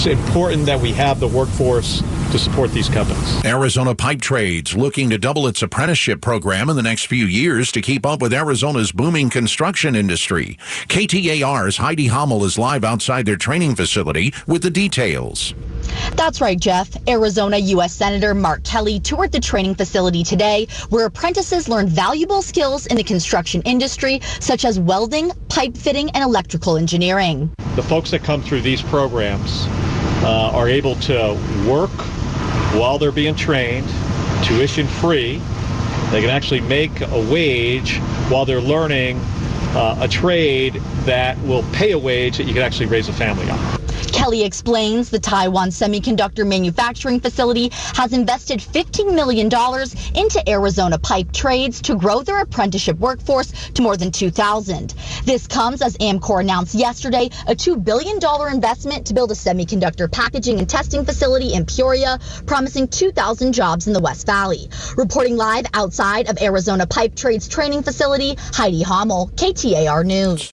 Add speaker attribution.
Speaker 1: it's important that we have the workforce to support these companies.
Speaker 2: Arizona Pipe Trades looking to double its apprenticeship program in the next few years to keep up with Arizona's booming construction industry. KTAR's Heidi Hommel is live outside their training facility with the details.
Speaker 3: That's right, Jeff. Arizona U.S. Senator Mark Kelly toured the training facility today where apprentices learn valuable skills in the construction industry, such as welding, pipe fitting, and electrical engineering.
Speaker 1: The folks that come through these programs uh, are able to work while they're being trained, tuition free. They can actually make a wage while they're learning uh, a trade that will pay a wage that you can actually raise a family on.
Speaker 3: Kelly explains the Taiwan Semiconductor Manufacturing Facility has invested $15 million into Arizona pipe trades to grow their apprenticeship workforce to more than 2,000. This comes as Amkor announced yesterday a $2 billion investment to build a semiconductor packaging and testing facility in Peoria, promising 2,000 jobs in the West Valley. Reporting live outside of Arizona Pipe Trades Training Facility, Heidi Hommel, KTAR News.